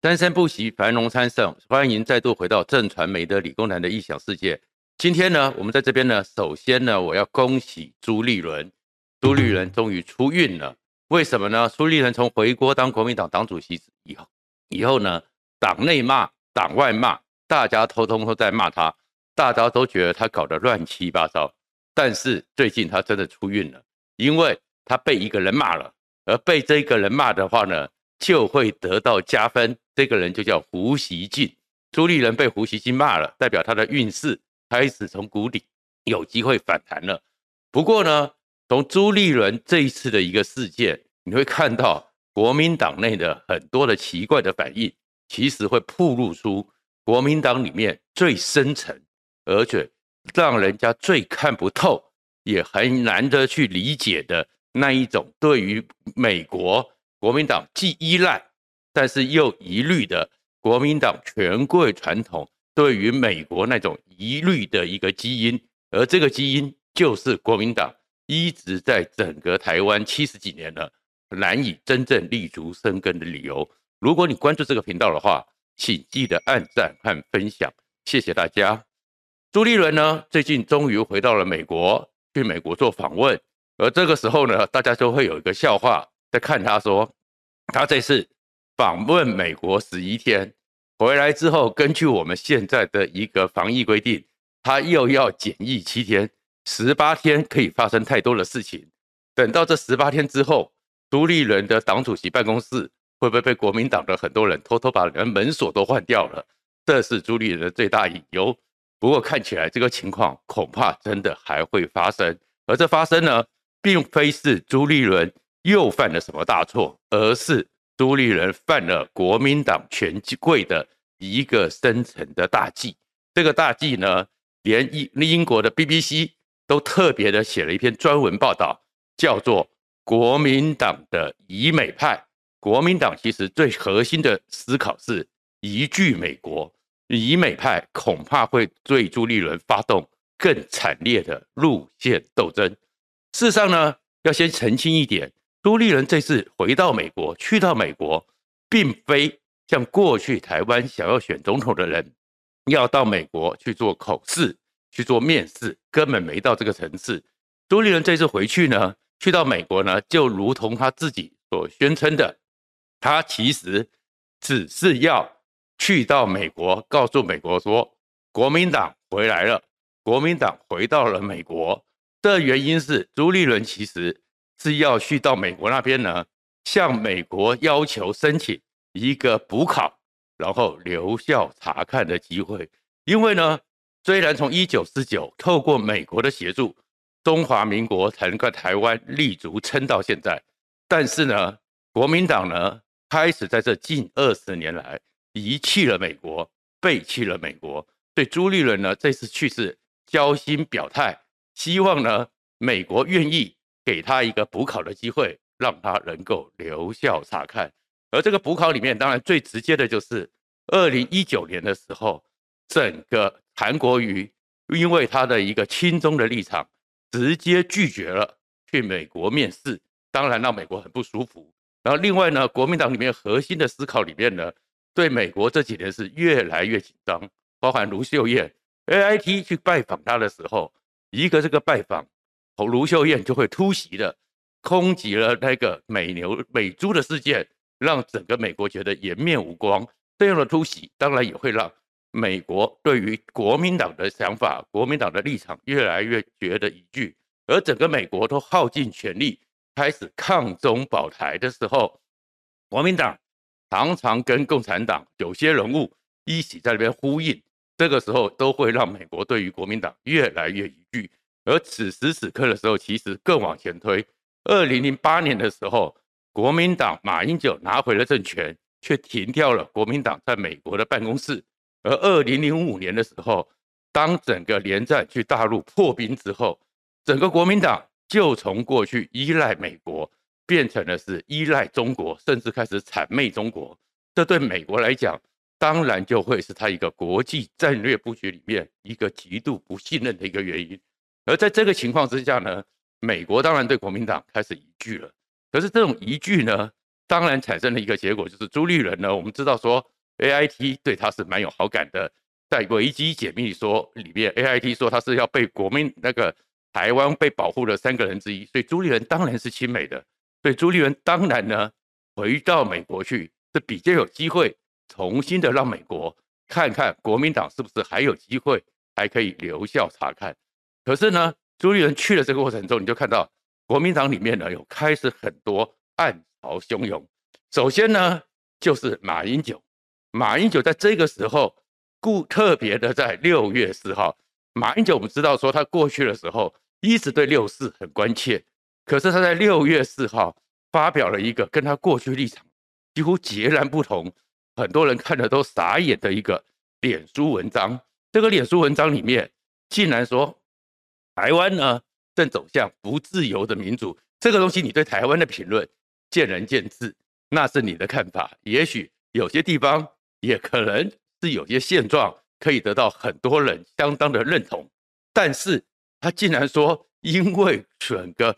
生生不息，繁荣昌盛。欢迎再度回到正传媒的理工男的异想世界。今天呢，我们在这边呢，首先呢，我要恭喜朱立伦，朱立伦 终于出运了。为什么呢？朱立伦从回国当国民党党主席以后，以后呢，党内骂，党外骂，大家通通都在骂他，大家都觉得他搞得乱七八糟。但是最近他真的出运了，因为他被一个人骂了，而被这个人骂的话呢，就会得到加分。这个人就叫胡锡进，朱立伦被胡锡进骂了，代表他的运势开始从谷底有机会反弹了。不过呢，从朱立伦这一次的一个事件，你会看到国民党内的很多的奇怪的反应，其实会曝露出国民党里面最深层，而且让人家最看不透，也很难得去理解的那一种对于美国国民党既依赖。但是又疑虑的国民党权贵传统对于美国那种疑虑的一个基因，而这个基因就是国民党一直在整个台湾七十几年了难以真正立足生根的理由。如果你关注这个频道的话，请记得按赞和分享，谢谢大家。朱立伦呢，最近终于回到了美国，去美国做访问，而这个时候呢，大家就会有一个笑话在看他说，他这次。访问美国十一天，回来之后，根据我们现在的一个防疫规定，他又要检疫七天，十八天可以发生太多的事情。等到这十八天之后，朱立伦的党主席办公室会不会被国民党的很多人偷偷把人门锁都换掉了？这是朱立伦的最大隐忧。不过看起来这个情况恐怕真的还会发生，而这发生呢，并非是朱立伦又犯了什么大错，而是。朱立伦犯了国民党权贵的一个深层的大忌，这个大忌呢，连英英国的 BBC 都特别的写了一篇专文报道，叫做《国民党的疑美派》。国民党其实最核心的思考是疑惧美国，疑美派恐怕会对朱立伦发动更惨烈的路线斗争。事实上呢，要先澄清一点。朱立伦这次回到美国，去到美国，并非像过去台湾想要选总统的人，要到美国去做口试、去做面试，根本没到这个层次。朱立伦这次回去呢，去到美国呢，就如同他自己所宣称的，他其实只是要去到美国，告诉美国说，国民党回来了，国民党回到了美国。这原因是朱立伦其实。是要去到美国那边呢，向美国要求申请一个补考，然后留校察看的机会。因为呢，虽然从一九四九透过美国的协助，中华民国才能够台湾立足撑到现在，但是呢，国民党呢开始在这近二十年来遗弃了美国，背弃了美国。对朱立伦呢，这次去世交心表态，希望呢美国愿意。给他一个补考的机会，让他能够留校察看。而这个补考里面，当然最直接的就是二零一九年的时候，整个韩国瑜因为他的一个亲中的立场，直接拒绝了去美国面试，当然让美国很不舒服。然后另外呢，国民党里面核心的思考里面呢，对美国这几年是越来越紧张，包含卢秀燕 AIT 去拜访他的时候，一个这个拜访。卢秀燕就会突袭的空袭了那个美牛美猪的事件，让整个美国觉得颜面无光。这样的突袭当然也会让美国对于国民党的想法、国民党的立场越来越觉得疑惧。而整个美国都耗尽全力开始抗中保台的时候，国民党常常跟共产党有些人物一起在那边呼应，这个时候都会让美国对于国民党越来越疑惧。而此时此刻的时候，其实更往前推，二零零八年的时候，国民党马英九拿回了政权，却停掉了国民党在美国的办公室。而二零零五年的时候，当整个连战去大陆破冰之后，整个国民党就从过去依赖美国，变成了是依赖中国，甚至开始谄媚中国。这对美国来讲，当然就会是他一个国际战略布局里面一个极度不信任的一个原因。而在这个情况之下呢，美国当然对国民党开始疑惧了。可是这种疑惧呢，当然产生了一个结果，就是朱立伦呢，我们知道说 A I T 对他是蛮有好感的，在危机解密说里面，A I T 说他是要被国民那个台湾被保护的三个人之一，所以朱立伦当然是亲美的，所以朱立伦当然呢回到美国去是比较有机会重新的让美国看看国民党是不是还有机会还可以留校察看，可是呢，朱立伦去了这个过程中，你就看到国民党里面呢有开始很多暗。潮汹涌。首先呢，就是马英九。马英九在这个时候，故特别的在六月四号，马英九我们知道说他过去的时候一直对六四很关切，可是他在六月四号发表了一个跟他过去立场几乎截然不同，很多人看了都傻眼的一个脸书文章。这个脸书文章里面竟然说，台湾呢正走向不自由的民主。这个东西，你对台湾的评论？见仁见智，那是你的看法。也许有些地方也可能是有些现状可以得到很多人相当的认同，但是他竟然说，因为整个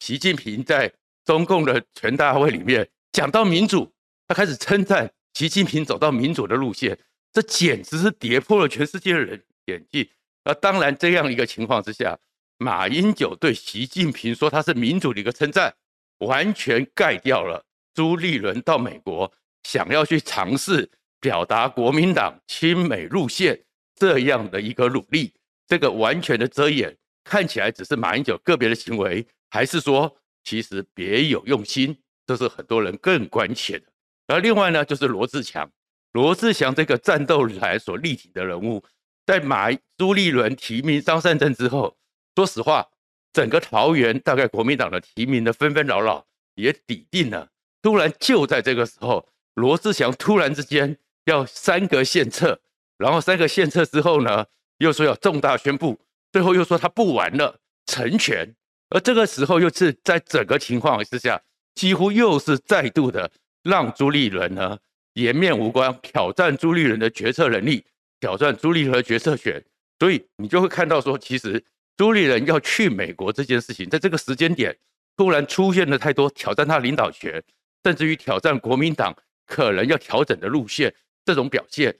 习近平在中共的全大会里面讲到民主，他开始称赞习近平走到民主的路线，这简直是跌破了全世界的人眼镜。而当然，这样一个情况之下，马英九对习近平说他是民主的一个称赞。完全盖掉了朱立伦到美国想要去尝试表达国民党亲美路线这样的一个努力，这个完全的遮掩，看起来只是马英九个别的行为，还是说其实别有用心？这是很多人更关切的。而另外呢，就是罗志强，罗志强这个战斗台所力挺的人物，在马朱立伦提名张善政之后，说实话。整个桃园大概国民党的提名的纷纷扰扰也抵定了。突然就在这个时候，罗志祥突然之间要三个献策，然后三个献策之后呢，又说要重大宣布，最后又说他不玩了，成全。而这个时候又是在整个情况之下，几乎又是再度的让朱立伦呢颜面无光，挑战朱立伦的决策能力，挑战朱立伦的决策权。所以你就会看到说，其实。朱立伦要去美国这件事情，在这个时间点突然出现了太多挑战他领导权，甚至于挑战国民党可能要调整的路线这种表现，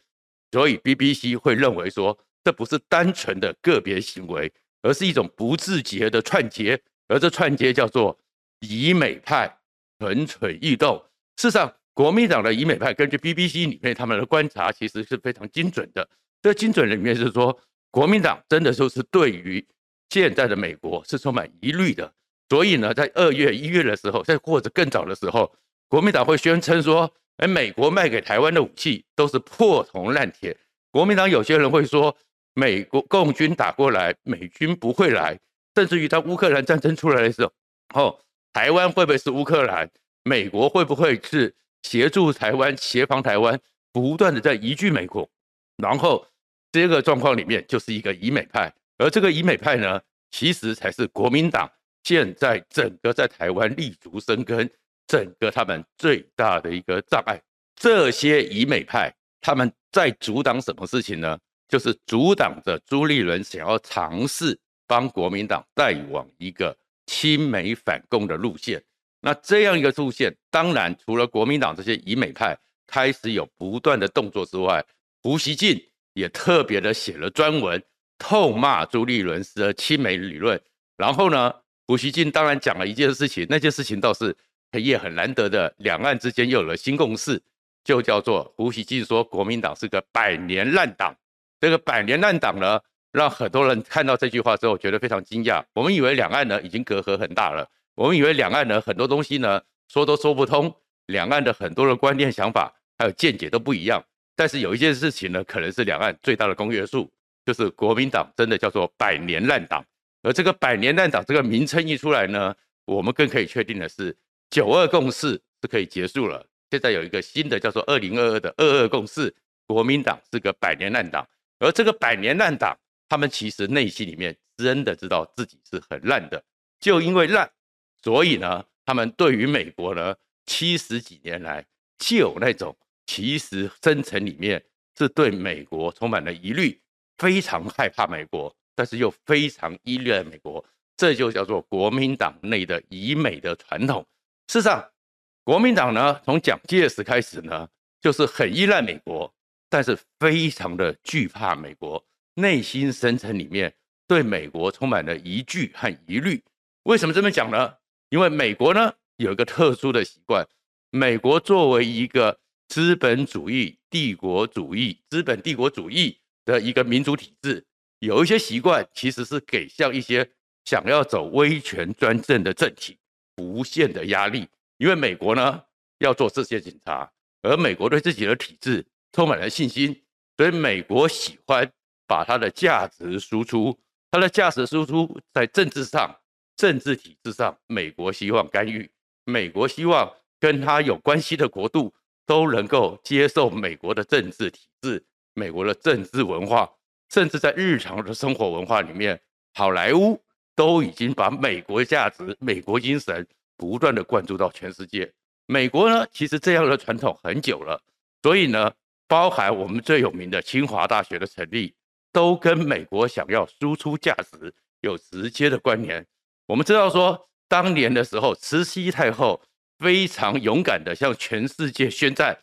所以 BBC 会认为说，这不是单纯的个别行为，而是一种不自觉的串接，而这串接叫做以美派蠢蠢欲动。事实上，国民党的以美派根据 BBC 里面他们的观察，其实是非常精准的。这精准里面是说，国民党真的就是对于现在的美国是充满疑虑的，所以呢，在二月、一月的时候，在或者更早的时候，国民党会宣称说：“哎，美国卖给台湾的武器都是破铜烂铁。”国民党有些人会说：“美国共军打过来，美军不会来。”甚至于当乌克兰战争出来的时候，哦，台湾会不会是乌克兰？美国会不会是协助台湾、协防台湾？不断的在移居美国，然后这个状况里面就是一个以美派。而这个以美派呢，其实才是国民党现在整个在台湾立足生根，整个他们最大的一个障碍。这些以美派他们在阻挡什么事情呢？就是阻挡着朱立伦想要尝试帮国民党带往一个亲美反共的路线。那这样一个路线，当然除了国民党这些以美派开始有不断的动作之外，胡锡进也特别的写了专文。痛骂朱立伦是亲美理论，然后呢，胡锡进当然讲了一件事情，那件事情倒是也很难得的，两岸之间又有了新共识，就叫做胡锡进说国民党是个百年烂党。这个百年烂党呢，让很多人看到这句话之后觉得非常惊讶。我们以为两岸呢已经隔阂很大了，我们以为两岸呢很多东西呢说都说不通，两岸的很多的观念、想法还有见解都不一样。但是有一件事情呢，可能是两岸最大的公约数。就是国民党真的叫做百年烂党，而这个百年烂党这个名称一出来呢，我们更可以确定的是，九二共识是可以结束了。现在有一个新的叫做二零二二的二二共识，国民党是个百年烂党，而这个百年烂党，他们其实内心里面真的知道自己是很烂的，就因为烂，所以呢，他们对于美国呢，七十几年来就有那种其实深层里面是对美国充满了疑虑。非常害怕美国，但是又非常依赖美国，这就叫做国民党内的以美的传统。事实上，国民党呢，从蒋介石开始呢，就是很依赖美国，但是非常的惧怕美国，内心深层里面对美国充满了疑惧和疑虑。为什么这么讲呢？因为美国呢有一个特殊的习惯，美国作为一个资本主义、帝国主义、资本帝国主义的一个民主体制，有一些习惯其实是给像一些想要走威权专政的政体无限的压力。因为美国呢要做世界警察，而美国对自己的体制充满了信心，所以美国喜欢把它的价值输出，它的价值输出在政治上、政治体制上，美国希望干预，美国希望跟他有关系的国度都能够接受美国的政治体制、美国的政治文化，甚至在日常的生活文化里面，好莱坞都已经把美国价值、美国精神。不断的灌注到全世界，美国呢，其实这样的传统很久了，所以呢，包含我们最有名的清华大学的成立，都跟美国想要输出价值有直接的关联。我们知道说，当年的时候，慈禧太后非常勇敢的向全世界宣战，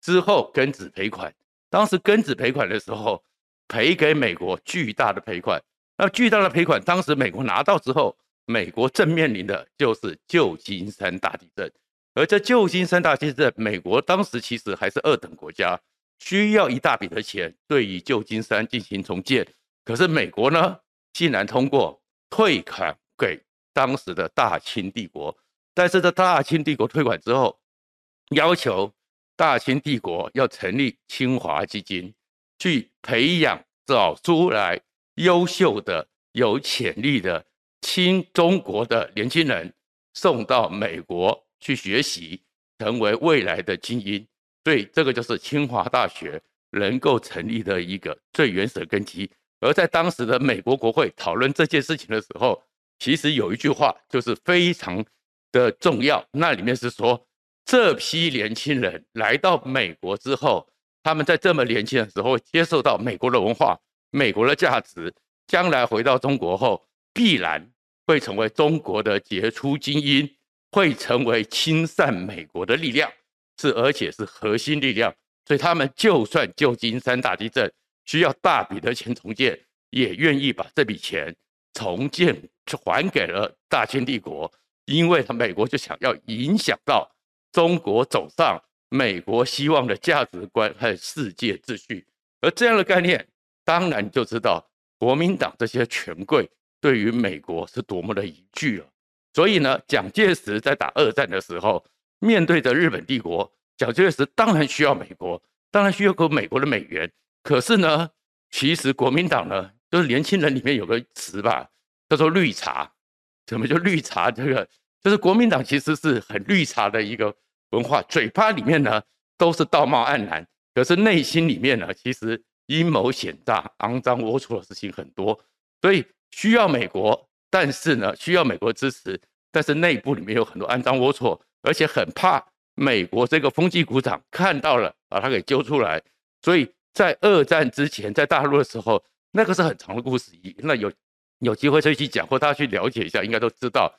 之后庚子赔款，当时庚子赔款的时候，赔给美国巨大的赔款，那巨大的赔款，当时美国拿到之后。美国正面临的就是旧金山大地震，而这旧金山大地震，美国当时其实还是二等国家，需要一大笔的钱对于旧金山进行重建。可是美国呢，竟然通过退款给当时的大清帝国，但是这大清帝国退款之后，要求大清帝国要成立清华基金，去培养找出来优秀的、有潜力的。亲中国的年轻人送到美国去学习，成为未来的精英，所以这个就是清华大学能够成立的一个最原始的根基。而在当时的美国国会讨论这件事情的时候，其实有一句话就是非常的重要，那里面是说，这批年轻人来到美国之后，他们在这么年轻的时候接受到美国的文化、美国的价值，将来回到中国后。必然会成为中国的杰出精英，会成为亲善美国的力量，是而且是核心力量。所以他们就算旧金山大地震需要大笔的钱重建，也愿意把这笔钱重建还给了大清帝国，因为他美国就想要影响到中国走上美国希望的价值观和世界秩序。而这样的概念，当然就知道国民党这些权贵。对于美国是多么的疑惧了，所以呢，蒋介石在打二战的时候，面对着日本帝国，蒋介石当然需要美国，当然需要个美国的美元。可是呢，其实国民党呢，就是年轻人里面有个词吧，叫做绿茶。什么叫绿茶？这个就是国民党其实是很绿茶的一个文化，嘴巴里面呢都是道貌岸然，可是内心里面呢，其实阴谋险诈、肮脏龌龊的事情很多，所以。需要美国，但是呢，需要美国支持，但是内部里面有很多肮脏龌龊，而且很怕美国这个风纪股长看到了，把他给揪出来。所以在二战之前，在大陆的时候，那个是很长的故事。那有有机会再去讲，或大家去了解一下，应该都知道，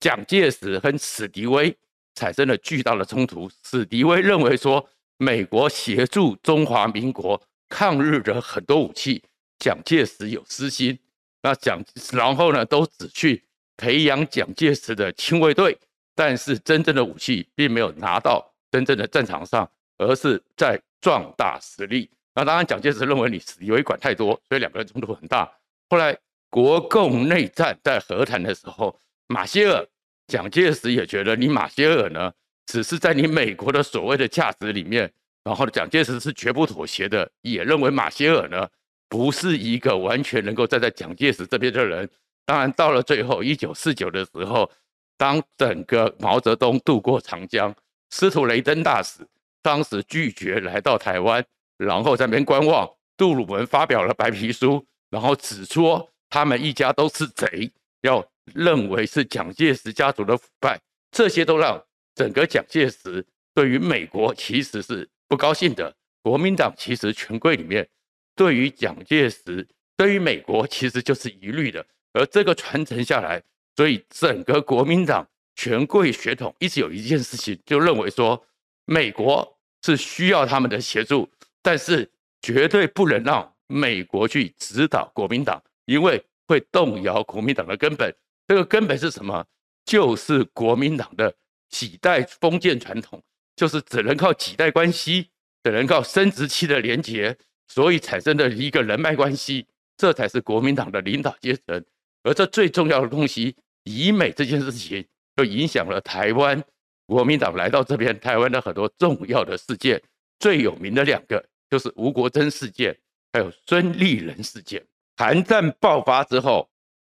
蒋介石和史迪威产生了巨大的冲突。史迪威认为说，美国协助中华民国抗日的很多武器，蒋介石有私心。那蒋，然后呢，都只去培养蒋介石的亲卫队，但是真正的武器并没有拿到真正的战场上，而是在壮大实力。那当然，蒋介石认为你以为管太多，所以两个人冲突很大。后来国共内战在和谈的时候，马歇尔，蒋介石也觉得你马歇尔呢，只是在你美国的所谓的价值里面，然后蒋介石是绝不妥协的，也认为马歇尔呢。不是一个完全能够站在蒋介石这边的人。当然，到了最后一九四九的时候，当整个毛泽东渡过长江，司徒雷登大使当时拒绝来到台湾，然后在那边观望。杜鲁门发表了白皮书，然后指出他们一家都是贼，要认为是蒋介石家族的腐败。这些都让整个蒋介石对于美国其实是不高兴的。国民党其实权贵里面。对于蒋介石，对于美国其实就是疑虑的，而这个传承下来，所以整个国民党权贵血统一直有一件事情，就认为说美国是需要他们的协助，但是绝对不能让美国去指导国民党，因为会动摇国民党的根本。这个根本是什么？就是国民党的几代封建传统，就是只能靠几代关系，只能靠生殖器的连结，所以产生的一个人脉关系，这才是国民党的领导阶层。而这最重要的东西，以美这件事情，就影响了台湾国民党来到这边，台湾的很多重要的事件，最有名的两个就是吴国楨事件，还有孙立人事件。韩战爆发之后，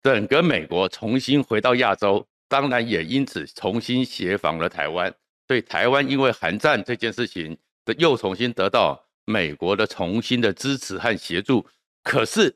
整个美国重新回到亚洲。当然也因此重新协防了台湾，所以台湾因为韩战这件事情的又重新得到美国的重新的支持和协助。可是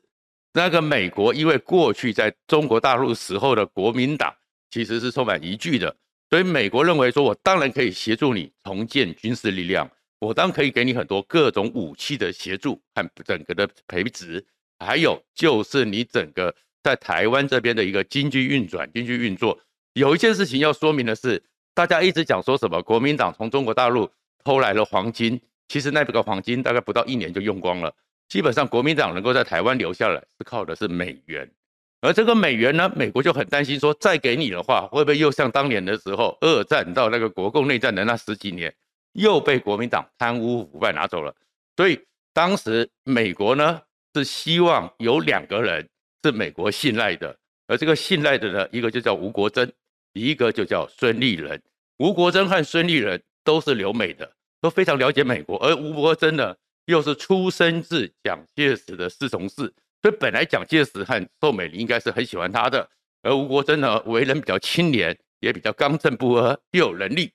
那个美国因为过去在中国大陆时候的国民党其实是充满疑惧的，所以美国认为说，我当然可以协助你重建军事力量，我当然可以给你很多各种武器的协助和整个的培植，还有就是你整个在台湾这边的一个经济运转、经济运作。有一件事情要说明的是，大家一直讲说什么国民党从中国大陆偷来了黄金，其实那个黄金大概不到一年就用光了。基本上国民党能够在台湾留下来，是靠的是美元。而这个美元呢，美国就很担心说，再给你的话，会不会又像当年的时候，二战到那个国共内战的那十几年，又被国民党贪污腐败拿走了？所以当时美国呢，是希望有两个人是美国信赖的，而这个信赖的呢，一个就叫吴国桢。一个就叫孙立人，吴国桢和孙立人都是留美的，都非常了解美国。而吴国桢呢，又是出生自蒋介石的侍从室，所以本来蒋介石和宋美龄应该是很喜欢他的。而吴国桢呢，为人比较清廉，也比较刚正不阿，又有能力，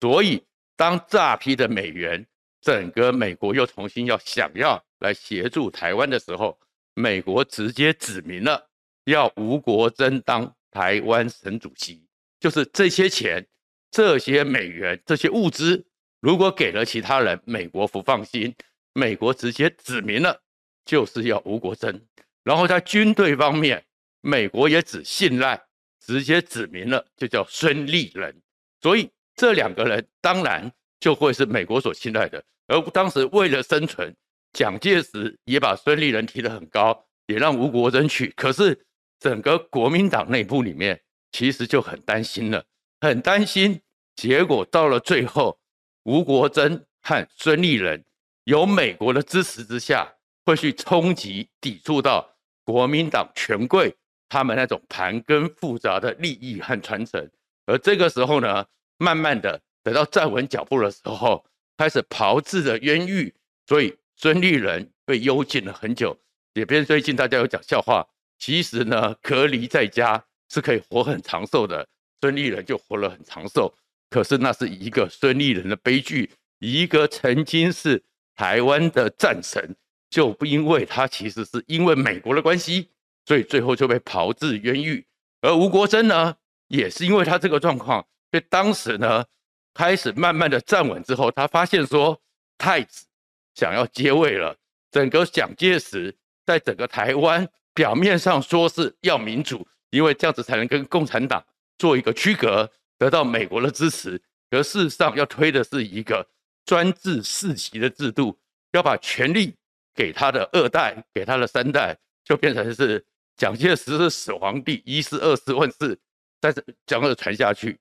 所以当大批的美元，整个美国又重新要想要来协助台湾的时候，美国直接指明了要吴国珍当台湾省主席。就是这些钱、这些美元、这些物资，如果给了其他人，美国不放心。美国直接指明了，就是要吴国珍。然后在军队方面，美国也只信赖，直接指明了，就叫孙立人。所以这两个人当然就会是美国所信赖的。而当时为了生存，蒋介石也把孙立人提得很高，也让吴国楨去。可是整个国民党内部里面，其实就很担心了，很担心。结果到了最后，吴国楨和孙立人有美国的支持之下，会去冲击、抵触到国民党权贵他们那种盘根复杂的利益和传承。而这个时候呢，慢慢的等到站稳脚步的时候，开始炮制的冤狱，所以孙立人被幽禁了很久。也别最近大家有讲笑话，其实呢，隔离在家。是可以活很长寿的，孙立人就活了很长寿。可是那是一个孙立人的悲剧，一个曾经是台湾的战神，就不因为他其实是因为美国的关系，所以最后就被炮制冤狱。而吴国桢呢，也是因为他这个状况，所以当时呢开始慢慢的站稳之后，他发现说太子想要接位了，整个蒋介石在整个台湾表面上说是要民主。因为这样子才能跟共产党做一个区隔，得到美国的支持。可事实上要推的是一个专制世袭的制度，要把权力给他的二代，给他的三代，就变成是蒋介石是始皇帝，一世、二世、万世，在这这样传下去。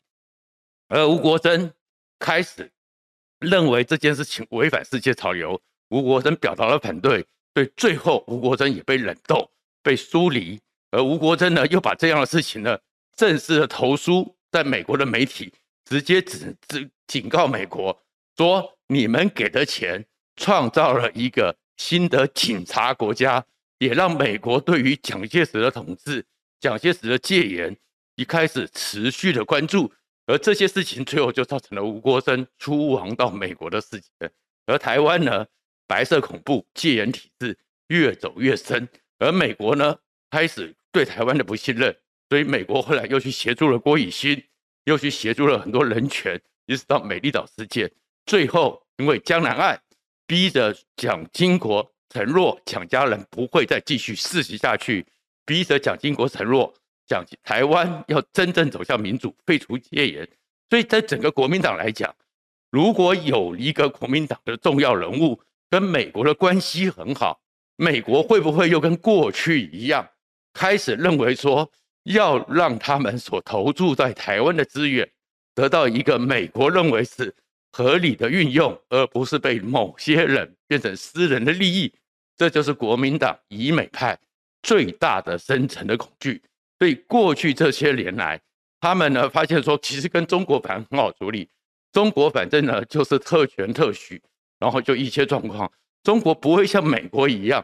而吴国桢开始认为这件事情违反世界潮流，吴国桢表达了反对，对最后吴国桢也被冷冻，被疏离。而吴国桢呢，又把这样的事情呢，正式的投书在美国的媒体，直接指指警告美国说：你们给的钱创造了一个新的警察国家，也让美国对于蒋介石的统治、蒋介石的戒严一开始持续的关注。而这些事情最后就造成了吴国生出亡到美国的事情。而台湾呢，白色恐怖、戒严体制越走越深，而美国呢，开始。对台湾的不信任，所以美国后来又去协助了郭以新，又去协助了很多人权，一直到美丽岛事件。最后因为江南案，逼着蒋经国承诺蒋家人不会再继续世袭下去，逼着蒋经国承诺讲台湾要真正走向民主，废除戒严。所以在整个国民党来讲，如果有一个国民党的重要人物跟美国的关系很好，美国会不会又跟过去一样，开始认为说要让他们所投注在台湾的资源得到一个美国认为是合理的运用，而不是被某些人变成私人的利益？这就是国民党以美派最大的深层的恐惧。所以过去这些年来，他们呢发现说，其实跟中国反而很好处理，中国反正呢就是特权特许，然后就一切状况，中国不会像美国一样，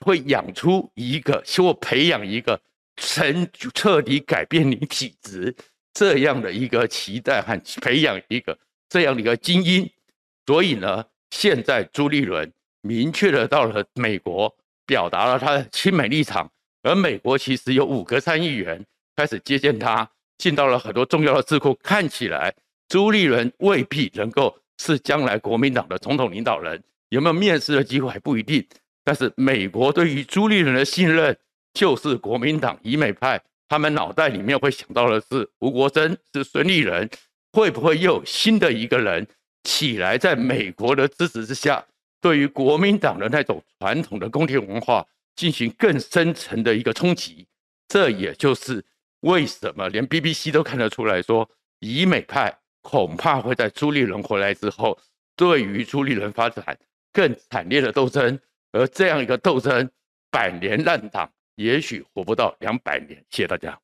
会养出一个或培养一个彻彻底改变你体质这样的一个期待和培养一个这样的一个精英。所以呢，现在朱立伦明确的到了美国，表达了他的亲美立场，而美国其实有五个参议员开始接见他。进到了很多重要的智库，看起来朱立伦未必能够是将来国民党的总统领导人，有没有面试的机会还不一定。但是美国对于朱立伦的信任，就是国民党以美派他们脑袋里面会想到的是吴国桢，是孙立人，会不会又有新的一个人起来，在美国的支持之下，对于国民党的那种传统的宫廷文化进行更深层的一个冲击？这也就是。为什么连 BBC 都看得出来说，以美派恐怕会在朱立伦回来之后，对于朱立伦发展更惨烈的斗争，而这样一个斗争，百年烂党也许活不到两百年。谢谢大家。